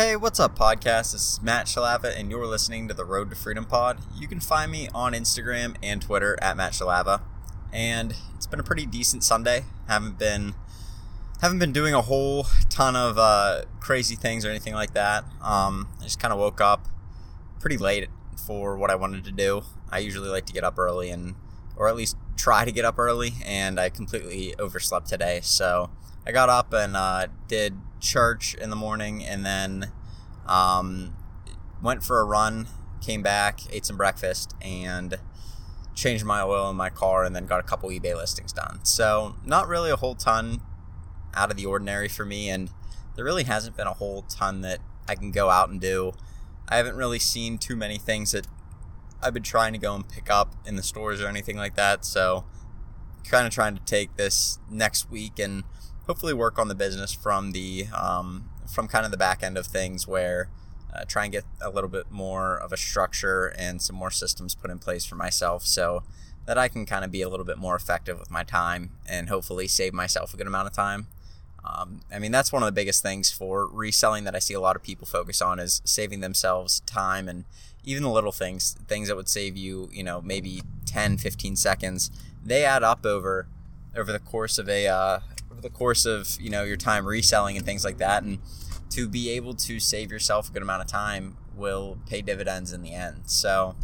Hey, what's up, podcast? This is Matt Shalava, and you're listening to the Road to Freedom Pod. You can find me on Instagram and Twitter at Matt Shalava. And it's been a pretty decent Sunday. Haven't been haven't been doing a whole ton of uh, crazy things or anything like that. Um, I just kind of woke up pretty late for what I wanted to do. I usually like to get up early and, or at least try to get up early, and I completely overslept today. So I got up and uh, did church in the morning, and then um, went for a run. Came back, ate some breakfast, and changed my oil in my car, and then got a couple eBay listings done. So not really a whole ton out of the ordinary for me, and there really hasn't been a whole ton that I can go out and do. I haven't really seen too many things that I've been trying to go and pick up in the stores or anything like that. So, kind of trying to take this next week and hopefully work on the business from the um, from kind of the back end of things where uh, try and get a little bit more of a structure and some more systems put in place for myself so that I can kind of be a little bit more effective with my time and hopefully save myself a good amount of time. Um, I mean, that's one of the biggest things for reselling that I see a lot of people focus on is saving themselves time and even the little things, things that would save you, you know, maybe 10, 15 seconds, they add up over over the course of a uh, over the course of you know your time reselling and things like that, and to be able to save yourself a good amount of time will pay dividends in the end. So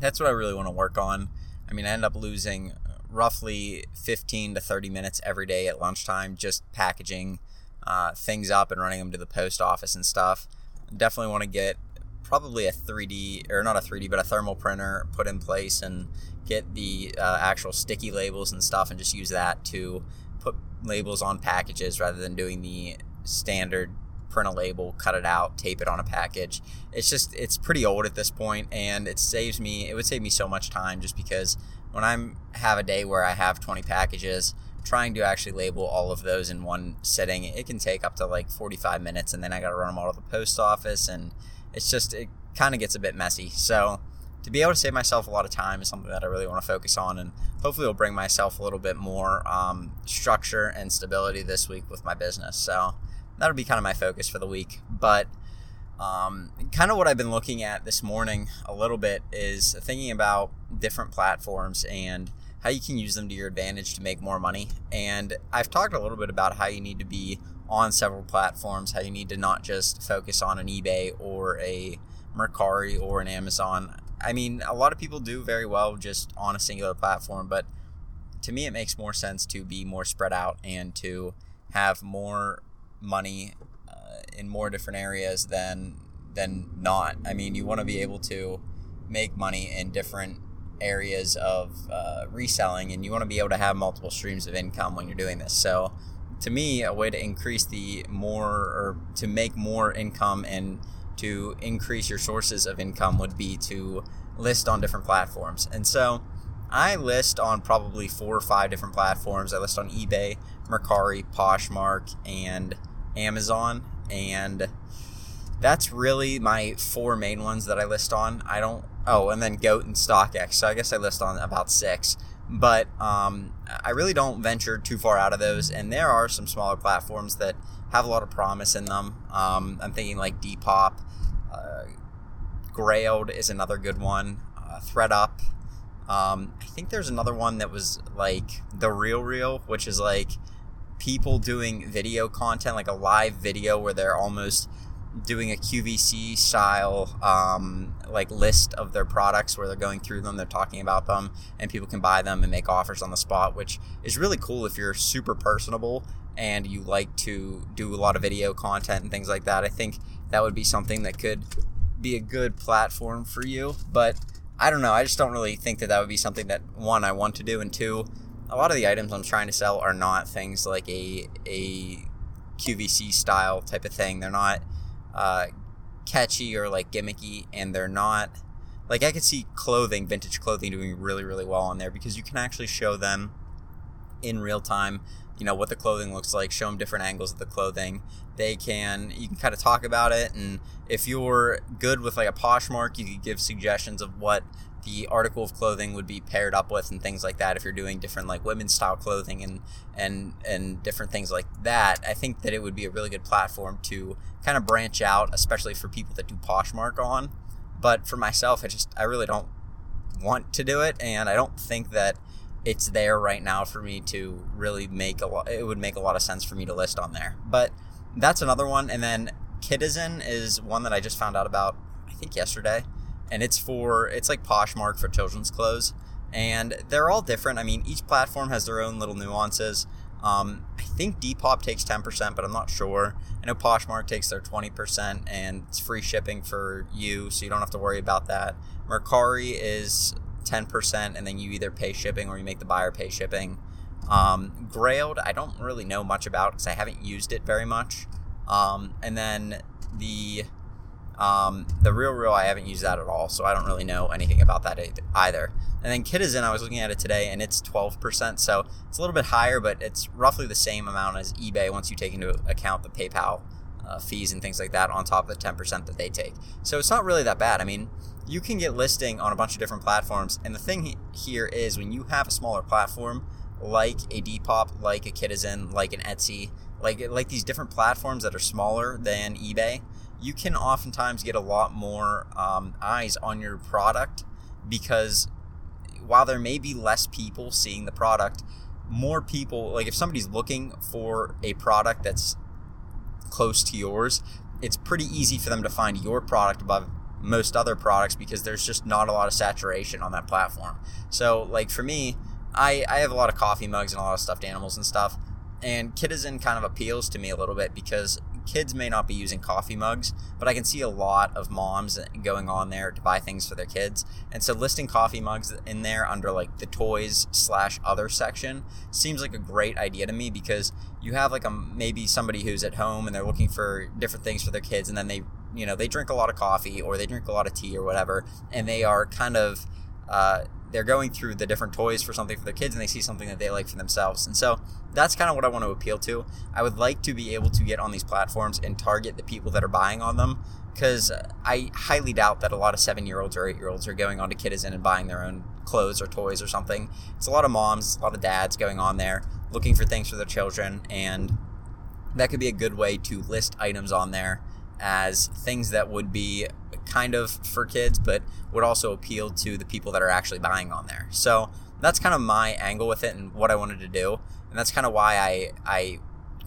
that's what I really want to work on. I mean, I end up losing roughly 15 to 30 minutes every day at lunchtime just packaging uh, things up and running them to the post office and stuff. Definitely want to get probably a 3D or not a 3D, but a thermal printer put in place and get the uh, actual sticky labels and stuff and just use that to labels on packages rather than doing the standard print a label, cut it out, tape it on a package. It's just it's pretty old at this point and it saves me it would save me so much time just because when I'm have a day where I have 20 packages, trying to actually label all of those in one sitting, it can take up to like 45 minutes and then I got to run them all to the post office and it's just it kind of gets a bit messy. So to be able to save myself a lot of time is something that I really want to focus on, and hopefully, will bring myself a little bit more um, structure and stability this week with my business. So that'll be kind of my focus for the week. But um, kind of what I've been looking at this morning a little bit is thinking about different platforms and how you can use them to your advantage to make more money. And I've talked a little bit about how you need to be on several platforms, how you need to not just focus on an eBay or a Mercari or an Amazon. I mean, a lot of people do very well just on a singular platform, but to me, it makes more sense to be more spread out and to have more money uh, in more different areas than than not. I mean, you want to be able to make money in different areas of uh, reselling, and you want to be able to have multiple streams of income when you're doing this. So, to me, a way to increase the more or to make more income and to increase your sources of income would be to list on different platforms. And so I list on probably four or five different platforms. I list on eBay, Mercari, Poshmark, and Amazon. And that's really my four main ones that I list on. I don't, oh, and then Goat and StockX. So I guess I list on about six. But um, I really don't venture too far out of those. And there are some smaller platforms that have a lot of promise in them. Um, I'm thinking like Depop, uh, Grailed is another good one. Uh, ThredUp. Um, I think there's another one that was like the Real Real, which is like people doing video content, like a live video where they're almost doing a QVC style um, like list of their products where they're going through them, they're talking about them, and people can buy them and make offers on the spot, which is really cool if you're super personable and you like to do a lot of video content and things like that, I think that would be something that could be a good platform for you. But I don't know. I just don't really think that that would be something that one I want to do, and two, a lot of the items I'm trying to sell are not things like a a QVC style type of thing. They're not uh, catchy or like gimmicky, and they're not like I could see clothing, vintage clothing, doing really really well on there because you can actually show them in real time you know what the clothing looks like show them different angles of the clothing. They can you can kind of talk about it and if you're good with like a poshmark you could give suggestions of what the article of clothing would be paired up with and things like that if you're doing different like women's style clothing and and and different things like that. I think that it would be a really good platform to kind of branch out especially for people that do poshmark on. But for myself i just i really don't want to do it and i don't think that it's there right now for me to really make a lot. It would make a lot of sense for me to list on there. But that's another one. And then Kidizen is one that I just found out about. I think yesterday, and it's for it's like Poshmark for children's clothes, and they're all different. I mean, each platform has their own little nuances. Um, I think Depop takes 10%, but I'm not sure. I know Poshmark takes their 20%, and it's free shipping for you, so you don't have to worry about that. Mercari is 10%, and then you either pay shipping or you make the buyer pay shipping. Um, Grailed, I don't really know much about because I haven't used it very much. Um, and then the um, the Real Real, I haven't used that at all, so I don't really know anything about that either. And then Kidizen, I was looking at it today, and it's 12%, so it's a little bit higher, but it's roughly the same amount as eBay once you take into account the PayPal uh, fees and things like that on top of the 10% that they take. So it's not really that bad. I mean, you can get listing on a bunch of different platforms. And the thing here is when you have a smaller platform like a Depop, like a Kidizen, like an Etsy, like like these different platforms that are smaller than eBay, you can oftentimes get a lot more um, eyes on your product because while there may be less people seeing the product, more people like if somebody's looking for a product that's close to yours, it's pretty easy for them to find your product above most other products because there's just not a lot of saturation on that platform. So, like for me, I, I have a lot of coffee mugs and a lot of stuffed animals and stuff. And Kidizen kind of appeals to me a little bit because kids may not be using coffee mugs, but I can see a lot of moms going on there to buy things for their kids. And so listing coffee mugs in there under like the toys slash other section seems like a great idea to me because you have like a maybe somebody who's at home and they're looking for different things for their kids and then they you know they drink a lot of coffee or they drink a lot of tea or whatever and they are kind of uh, they're going through the different toys for something for their kids and they see something that they like for themselves. And so that's kind of what I want to appeal to. I would like to be able to get on these platforms and target the people that are buying on them because I highly doubt that a lot of seven year olds or eight year olds are going on to Kidizen and buying their own clothes or toys or something. It's a lot of moms, a lot of dads going on there looking for things for their children, and that could be a good way to list items on there as things that would be kind of for kids, but would also appeal to the people that are actually buying on there. So that's kind of my angle with it and what I wanted to do. And that's kind of why I, I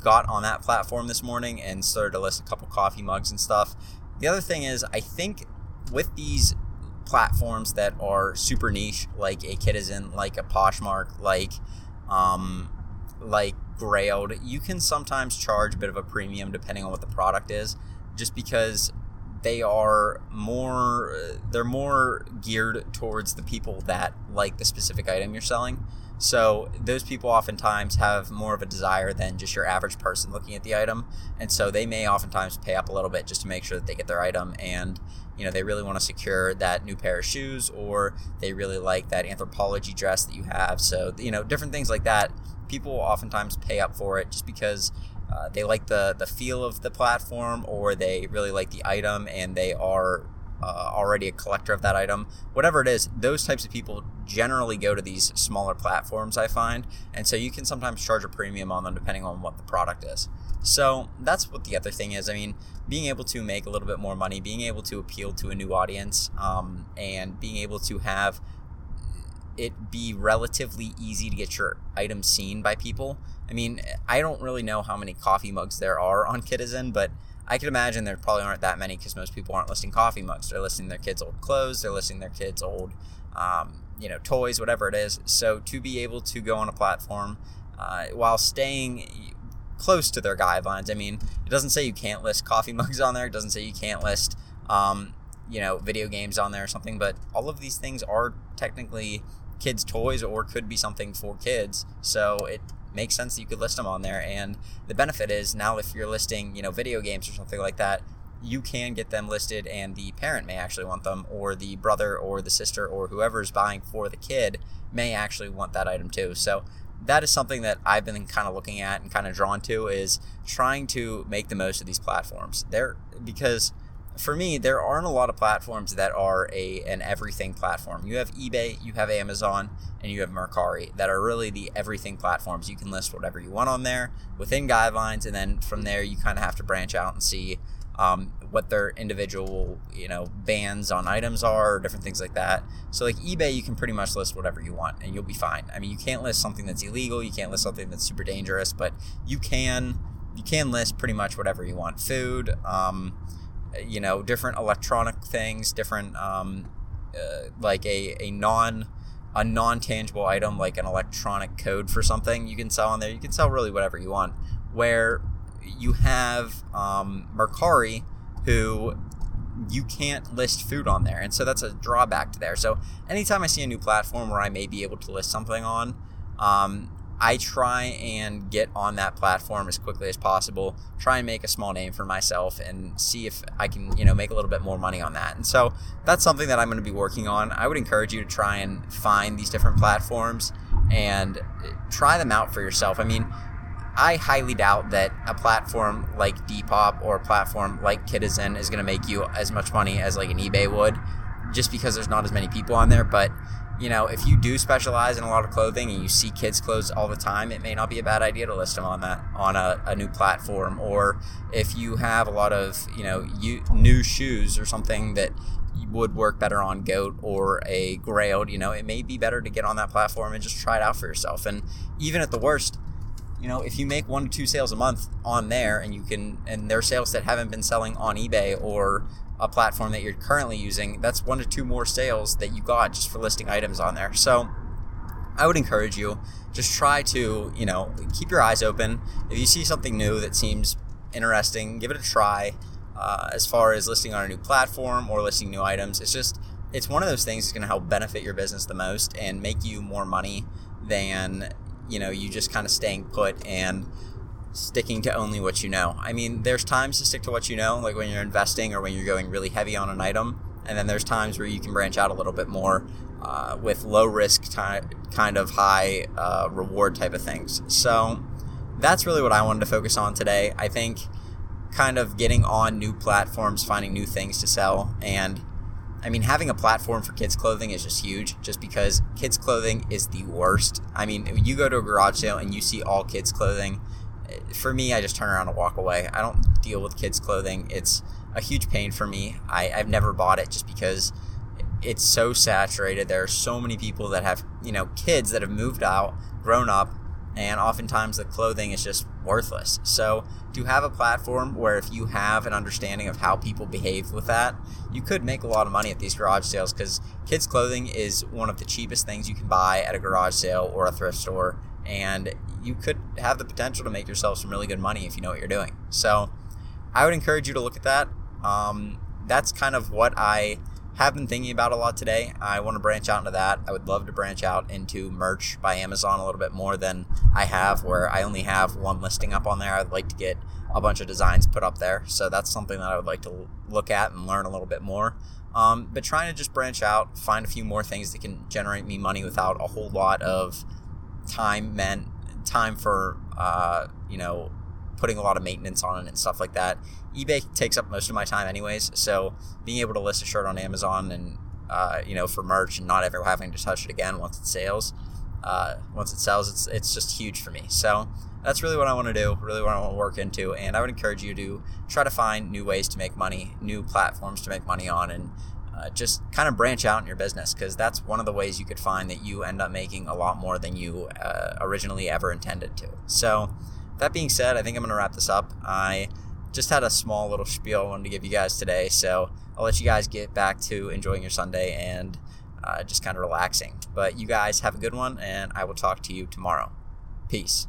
got on that platform this morning and started to list a couple coffee mugs and stuff. The other thing is, I think with these platforms that are super niche, like a Kidizen, like a Poshmark, like um, like Grailed, you can sometimes charge a bit of a premium depending on what the product is, just because they are more they're more geared towards the people that like the specific item you're selling. So those people oftentimes have more of a desire than just your average person looking at the item, and so they may oftentimes pay up a little bit just to make sure that they get their item and you know they really want to secure that new pair of shoes or they really like that Anthropologie dress that you have. So you know different things like that. People oftentimes pay up for it just because uh, they like the the feel of the platform or they really like the item and they are uh, already a collector of that item. Whatever it is those types of people generally go to these smaller platforms i find. And so you can sometimes charge a premium on them depending on what the product is. So that's what the other thing is. I mean being able to make a little bit more money being able to appeal to a new audience um, and being able to have it be relatively easy to get your item seen by people I mean, I don't really know how many coffee mugs there are on Kidizen, but I can imagine there probably aren't that many because most people aren't listing coffee mugs. They're listing their kids' old clothes. They're listing their kids' old, um, you know, toys, whatever it is. So to be able to go on a platform uh, while staying close to their guidelines, I mean, it doesn't say you can't list coffee mugs on there. It doesn't say you can't list, um, you know, video games on there or something. But all of these things are technically kids' toys or could be something for kids. So it makes sense that you could list them on there. And the benefit is now if you're listing, you know, video games or something like that, you can get them listed and the parent may actually want them or the brother or the sister or whoever's buying for the kid may actually want that item too. So that is something that I've been kind of looking at and kind of drawn to is trying to make the most of these platforms. There because for me, there aren't a lot of platforms that are a an everything platform. You have eBay, you have Amazon, and you have Mercari that are really the everything platforms. You can list whatever you want on there within guidelines, and then from there you kind of have to branch out and see um, what their individual you know bans on items are, or different things like that. So like eBay, you can pretty much list whatever you want, and you'll be fine. I mean, you can't list something that's illegal, you can't list something that's super dangerous, but you can you can list pretty much whatever you want. Food. Um, you know, different electronic things, different um, uh, like a, a non a non tangible item like an electronic code for something you can sell on there. You can sell really whatever you want. Where you have um, Mercari, who you can't list food on there, and so that's a drawback to there. So anytime I see a new platform where I may be able to list something on, um, I try and get on that platform as quickly as possible, try and make a small name for myself and see if I can, you know, make a little bit more money on that. And so that's something that I'm going to be working on. I would encourage you to try and find these different platforms and eh, try them out for yourself. I mean, I highly doubt that a platform like Depop or a platform like Kidizen is going to make you as much money as like an eBay would just because there's not as many people on there, but you know, if you do specialize in a lot of clothing and you see kids' clothes all the time, it may not be a bad idea to list them on that on a, a new platform. Or if you have a lot of you know you, new shoes or something that would work better on Goat or a Grailed, you know, it may be better to get on that platform and just try it out for yourself. And even at the worst, you know, if you make one to two sales a month on there and you can, and they're sales that haven't been selling on eBay or a platform that you're currently using, that's one to two more sales that you got just for listing items on there. So I would encourage you just try to, you know, keep your eyes open. If you see something new that seems interesting, give it a try. Uh, as far as listing on a new platform or listing new items, it's just it's one of those things that's going to help benefit your business the most and make you more money than you know you just kind of staying put and sticking to only what you know. I mean, there's times to stick to what you know, like when you're investing or when you're going really heavy on an item, and then there's times where you can branch out a little bit more uh, with low risk, kind of high uh, reward type of things. So that's really what I wanted to focus on today. I think kind of getting on new platforms, finding new things to sell, and I mean, having a platform for kids' clothing is just huge, just because kids' clothing is the worst. I mean, you go to a garage sale and you see all kids' clothing eh, for me, I just turn around and walk away. I don't deal with kids' clothing. It's a huge pain for me. I, I've never bought it just because it's so saturated. There are so many people that have, you know, kids that have moved out, grown up, and oftentimes the clothing is just worthless. So, to have a platform where if you have an understanding of how people behave with that, you could make a lot of money at these garage sales because kids' clothing is one of the cheapest things you can buy at a garage sale or a thrift store. And you could have the potential to make yourself some really good money if you know what you're doing. So I would encourage you to look at that. Um, that's kind of what I have been thinking about a lot today. I want to branch out into that. I would love to branch out into merch by Amazon a little bit more than I have, where I only have one listing up on there. I'd like to get a bunch of designs put up there. So that's something that I would like to look at and learn a little bit more. Um, but trying to just branch out, find a few more things that can generate me money without a whole lot of time meant time for uh, you know putting a lot of maintenance on it and stuff like that. eBay takes up most of my time anyways, so being able to list a shirt on Amazon and uh, you know for merch and not ever having to touch it again once it sells, uh, once it sells, it's it's just huge for me. So that's really what I want to do, really what I want to work into, and I would encourage you to try to find new ways to make money, new platforms to make money on, and uh, just kind of branch out in your business because that's one of the ways you could find that you end up making a lot more than you uh, originally ever intended to. So, that being said, I think I'm going to wrap this up. I just had a small little spiel I wanted to give you guys today, so I'll let you guys get back to enjoying your Sunday and uh, just kind of relaxing. But you guys have a good one, and I will talk to you tomorrow. Peace.